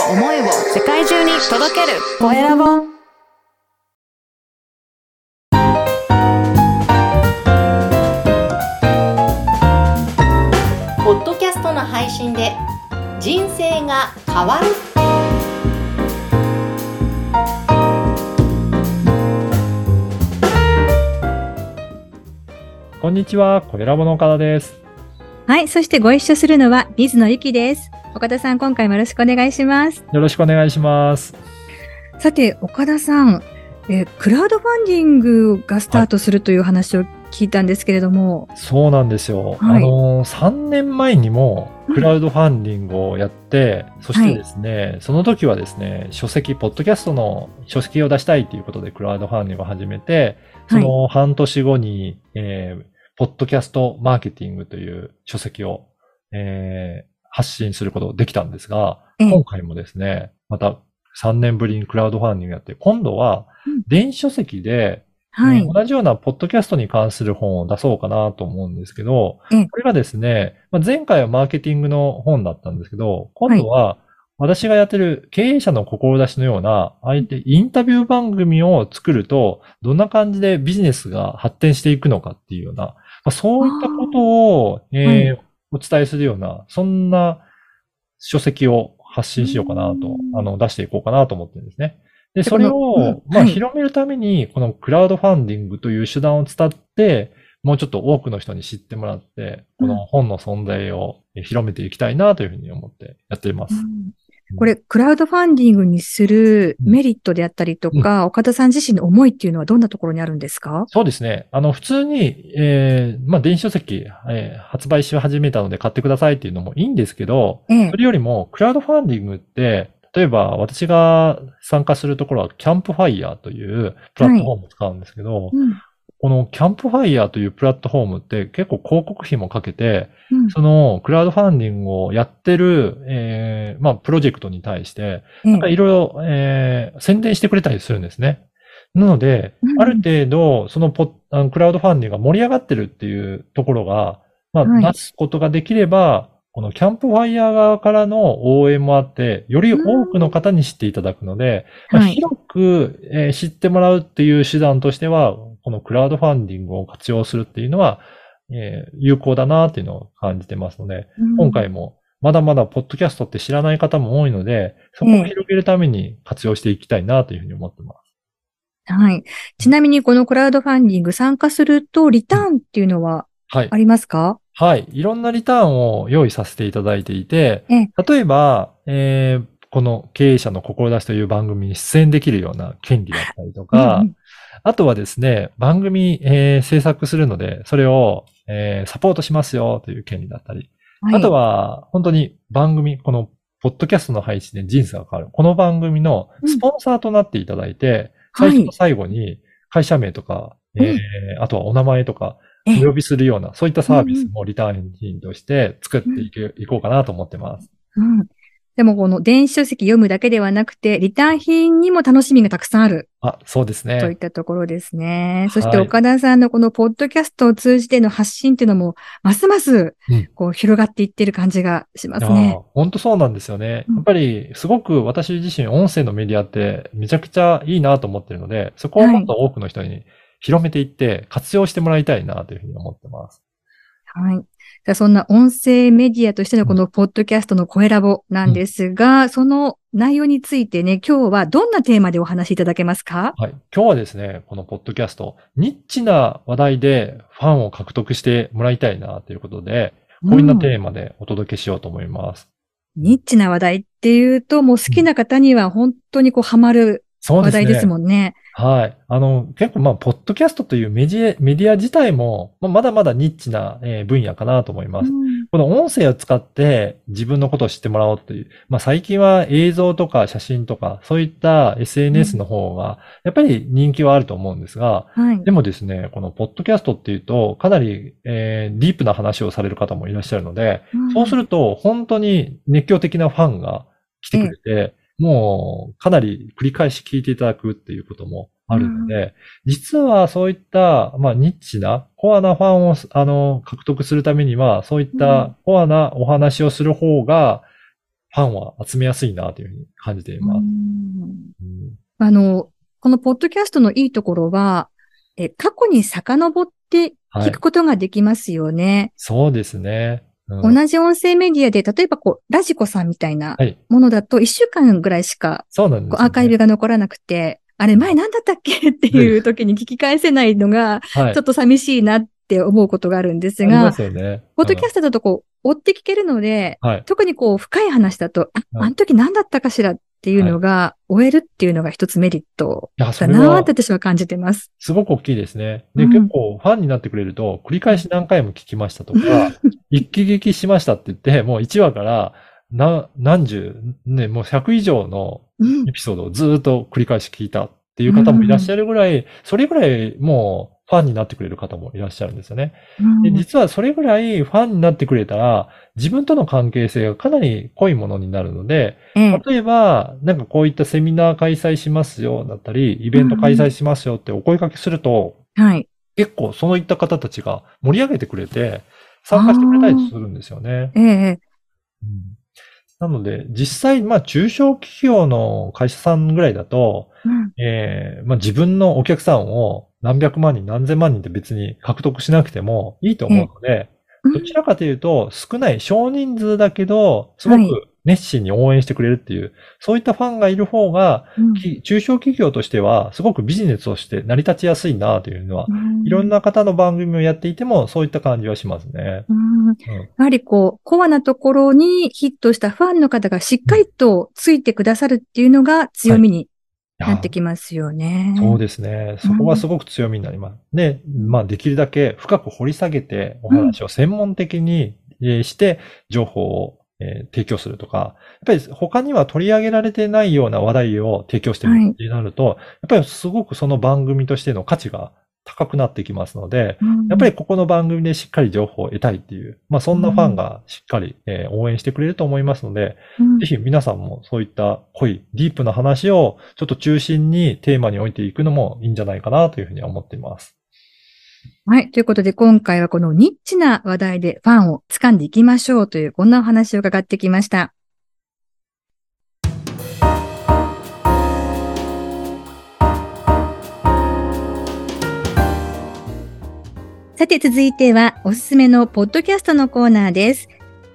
を思いを世界中に届けるコエラボポッドキャストの配信で人生が変わるこんにちは、コエラボの岡田です。はい。そしてご一緒するのは、水野ゆきです。岡田さん、今回もよろしくお願いします。よろしくお願いします。さて、岡田さん、えークラウドファンディングがスタートするという話を聞いたんですけれども、そうなんですよ。はいあのー、3年前にもクラウドファンディングをやって、そしてですね、その時はですね、書籍、ポッドキャストの書籍を出したいということでクラウドファンディングを始めて、その半年後に、えーポッドキャストマーケティングという書籍を、えー発信することができたんですが、ええ。今回もですね、また3年ぶりにクラウドファンディングやって、今度はうん。電子書籍で、はい。ね同じようなポッドキャストに関する本を出そうかなと思うんですけど、ええ。これがですね、まあ、前回はマーケティングの本だったんですけど、今度は私がやってる経営者の志のような、ああいってインタビュー番組を作ると、どんな感じでビジネスが発展していくのかっていうような、まあ、そういったことを、えーお伝えするような、そんな書籍を発信しようかなとう、んあの、出していこうかなと思ってるんですね。で、でそれを、まあ、はい広めるために、このクラウドファンディングという手段を伝って、もうちょっと多くの人に知ってもらって、この本の存在を広めていきたいなというふうに思ってやっています。うんこれ、クラウドファンディングにするメリットであったりとか、岡田さん自身の思いっていうのはどんなところにあるんですか？そうですね。あの、普通に、えーまあ、電子書籍、えー発売し始めたので買ってくださいっていうのもいいんですけど、ええ。そ。れよりも、クラウドファンディングって、例えば私が参加するところはキャンプファイヤーというプラットフォームを使うんですけど、うんこのキャンプファイヤーというプラットフォームって結構広告費もかけて、うんそのクラウドファンディングをやってる、えーまあ、プロジェクトに対して、ええなんかいろいろ、えー宣伝してくれたりするんですね。なので、うんある程度、そのポあのクラウドファンディングが盛り上がってるっていうところが、まあ、はい出すことができれば、このキャンプファイヤー側からの応援もあって、より多くの方に知っていただくので、まあはい。広く、えー知ってもらうっていう手段としては、このクラウドファンディングを活用するっていうのは、えー有効だなっていうのを感じてますので、うん今回もまだまだポッドキャストって知らない方も多いので、そこを広げるために活用していきたいなというふうに思ってます。はい。ちなみにこのクラウドファンディング参加すると、リターンっていうのははいあ。りますか？はい。いろんなリターンを用意させていただいていて、ええ例えば、えーこの経営者の志という番組に出演できるような権利だったりとか、うんうんあとはですね、番組、えー制作するので、それを、えーサポートしますよという権利だったり、はい。あとは、本当に番組、この、ポッドキャストの配信で人生が変わる。この番組のスポンサーとなっていただいて、はい。最初と最後に会社名とか、うん。えーあとはお名前とか、ええ。お呼びするような、そういったサービスもリターン品として作っていこうかなと思ってます。うんでもこの電子書籍読むだけではなくて、リターン品にも楽しみがたくさんあるあ、そうですといっね。たところですね。そしはいて岡田さんのこのポッドキャストを通じての発信っていうのも、ますますうんこう広がっていってる感じがしますねー。本当そうなんですよね。うんやっぱり、すごく私自身音声のメディアってめちゃくちゃいいなと思ってるので、そこをもっと多くの人に広めていって活用してもらいたいなというふうに思ってます。はい。そんな音声メディアとしてのこのポッドキャストの声ラボなんですが、その内容についてね、今日はどんなテーマでお話しいただけますか？はい。今日はですね、このポッドキャスト、ニッチな話題でファンを獲得してもらいたいなということで、こういうなテーマでお届けしようと思います。ニッチな話題っていうと、もう好きな方には本当にこうハマるそうですね。話題ですもんね。はい。あの、結構まあ、ポッドキャストというメディア、メディア自体も、まあ、まだまだニッチな、えー分野かなと思います。うんこの音声を使って自分のことを知ってもらおうという。まあ最近は映像とか写真とか、そういった SNS の方が、やっぱり人気はあると思うんですが、はいで。もですね、このポッドキャストっていうと、かなり、えーディープな話をされる方もいらっしゃるので、そうするると、本当に熱狂的なファンが来てくれて、もう、かなり繰り返し聞いていただくっていうこともあるので、実はそういった、まあ、ニッチな、コアなファンを、あの、獲得するためには、そういったコアなお話をする方が、ファンは集めやすいなというふうに感じています。あの、このポッドキャストのいいところは、え過去に遡って聞くことができますよね。そうですね。うん同じ音声メディアで、例えばこう、ラジコさんみたいなはい。ものだと、1週間ぐらいしかそうなんですよね、アーカイブが残らなくて、あれ前何だったっけ？っていう時に聞き返せないのが、はい。ちょっと寂しいなって思うことがあるんですがありま、すよね。ポッドキャストだとこう、追って聞けるので、トはい。特にこう、深い話だと、あ、はいあの時何だったかしらっていうのが、終えるっていうのが一つメリットだなーって私は感じてます。すごく大きいですね。で、うん結構ファンになってくれると、繰り返し何回も聞きましたとか、一気聞きしましたって言って、もう1話から何、何十、ね、もう100以上のうんエピソードをずーっと繰り返し聞いたっていう方もいらっしゃるぐらい、それぐらいもうファンになってくれる方もいらっしゃるんですよね。で、実はそれぐらいファンになってくれたら、自分との関係性がかなり濃いものになるので、ええ例えば、なんかこういったセミナー開催しますよ、だったり、イベント開催しますよってお声掛けすると、はい。結構そういった方たちが盛り上げてくれて、参加してくれたりするんですよね。ええうんなので、実際、まあ中小企業の会社さんぐらいだと、うんえーまあ自分のお客さんを何百万人、何千万人って別に獲得しなくてもいいと思うので、どちらかというと、少ない少人数だけど、すごはい。く熱心に応援してくれるっていう、そういったファンがいる方が、中小企業としては、すごくビジネスとして成り立ちやすいなというのは、うん。いろんな方の番組をやっていても、そういった感じはしますね。やはりこう、コアなところにヒットしたファンの方がしっかりとついてくださるっていうのが強みになってきますよね。そうですね。そこがすごく強みになります。で、まあ、できるだけ深く掘り下げて、お話を専門的にえーして、情報をえー提供するとか、やっぱり他には取り上げられてないような話題を提供してみるってなると、やっぱりすごくその番組としての価値が高くなってきますので、うんやっぱりここの番組でしっかり情報を得たいっていう、まあそんなファンがしっかりえー応援してくれると思いますので、うんぜひ皆さんもそういった濃い、ディープな話をちょっと中心にテーマに置いていくのもいいんじゃないかなというふうには思っています。はい。ということで、今回はこのニッチな話題でファンを掴んでいきましょうという、こんなお話を伺ってきました。さて、続いては、おすすめのポッドキャストのコーナーです。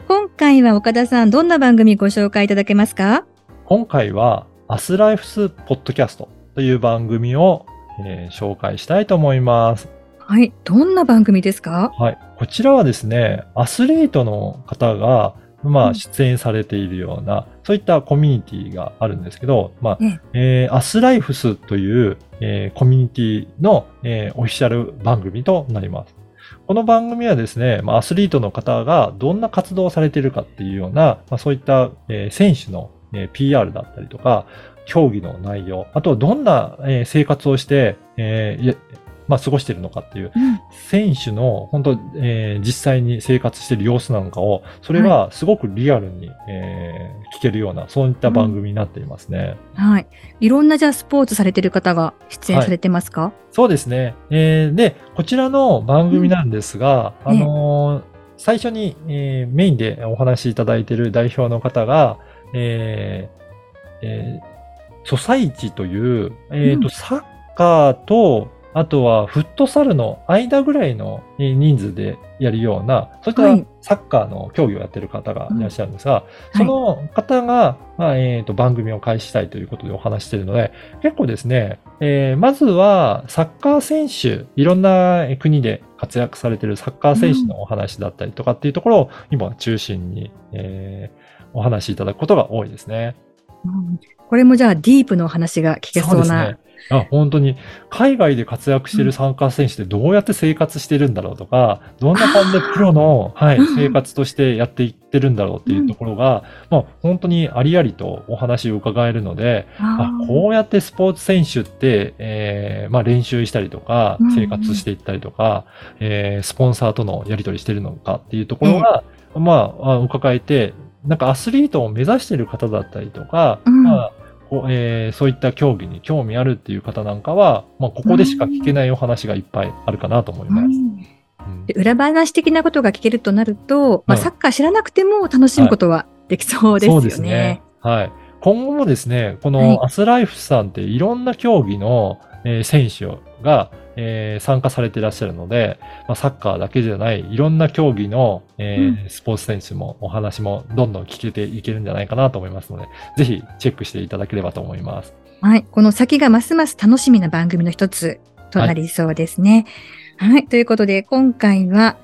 今回は岡田さん、どんな番組ご紹介いただけますか？今回は、アスライフスポッドキャストという番組を、えー紹介したいと思います。はい。どんな番組ですか？はい。こちらはですね、アスリートの方が、まあ、うん出演されているような、そういったコミュニティがあるんですけど、まあ、えええーアスライフスという、えーコミュニティの、えーオフィシャル番組となります。この番組はですね、ま、アスリートの方がどんな活動をされているかっていうような、まあ、そういった、え選手の、え PR だったりとか、競技の内容、あとはどんな、え生活をして、えまあ、過ごしているのかっていう、うん選手の本当、えー実際に生活している様子なんかを、それがすごくリアルに、えー聞けるような、そういった番組になっていますね。はい。いろんなじゃあスポーツされてる方が出演されてますか、そうですね。えーで、こちらの番組なんですが、うんあのー最初に、えーメインでお話しいただいている代表の方が、えーえーソサイチという、えーとうんサッカーと、あとはフットサルの間ぐらいのえー人数でやるような、そういはいったサッカーの競技をやってる方がいらっしゃるんですが、うんその方が、まあえーと番組を開始したいということでお話ししているので、結構ですね、えーまずはサッカー選手、いろんな国で活躍されているサッカー選手のお話だったりとかっていうところを今中心に、えーお話しいただくことが多いですね。うんこれもじゃあディープのお話が聞けそうな。ですね。あ本当に、海外で活躍しているサッカー選手ってどうやって生活してるんだろうとか、どんな感じでプロの、はいうん、生活としてやっていってるんだろうっていうところが、まあ、本当にありありとお話を伺えるので、あこうやってスポーツ選手って、えーまあ、練習したりとかうん、生活していったりとか、えースポンサーとのやり取りしてるのかっていうところが、まあ、あ伺えて、なんかアスリートを目指している方だったりとか、うん。まあえーそういった競技に興味あるっていう方なんかは、まあ、ここでしか聞けないお話がいっぱいあるかなと思います。うん裏話的なことが聞けるとなると、まあ、はいサッカー知らなくても楽しむことはできそうですよね。そうですね。はい。今後もですね、こはいのアスライフさんっていろんな競技の、えー選手が、えー参加されていらっしゃるので、まあ、サッカーだけじゃないいろんな競技の、えースポーツ選手もお話もどんどん聞けていけるんじゃないかなと思いますので、ぜひチェックしていただければと思います。はい。この先がますます楽しみな番組の一つとなりそうですね。はい。ということで、今回は、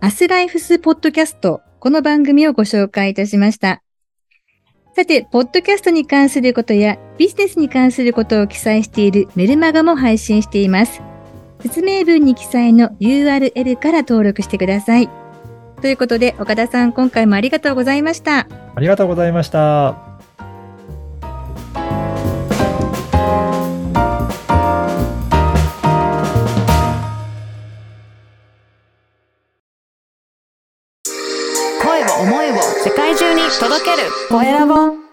アスライフスポッドキャスト、この番組をご紹介いたしました。さて、ポッドキャストに関することやビジネスに関することを記載しているメルマガも配信しています。説明文に記載の URL から登録してください。ということで、岡田さん、今回もありがとうございました。ありがとうございました。声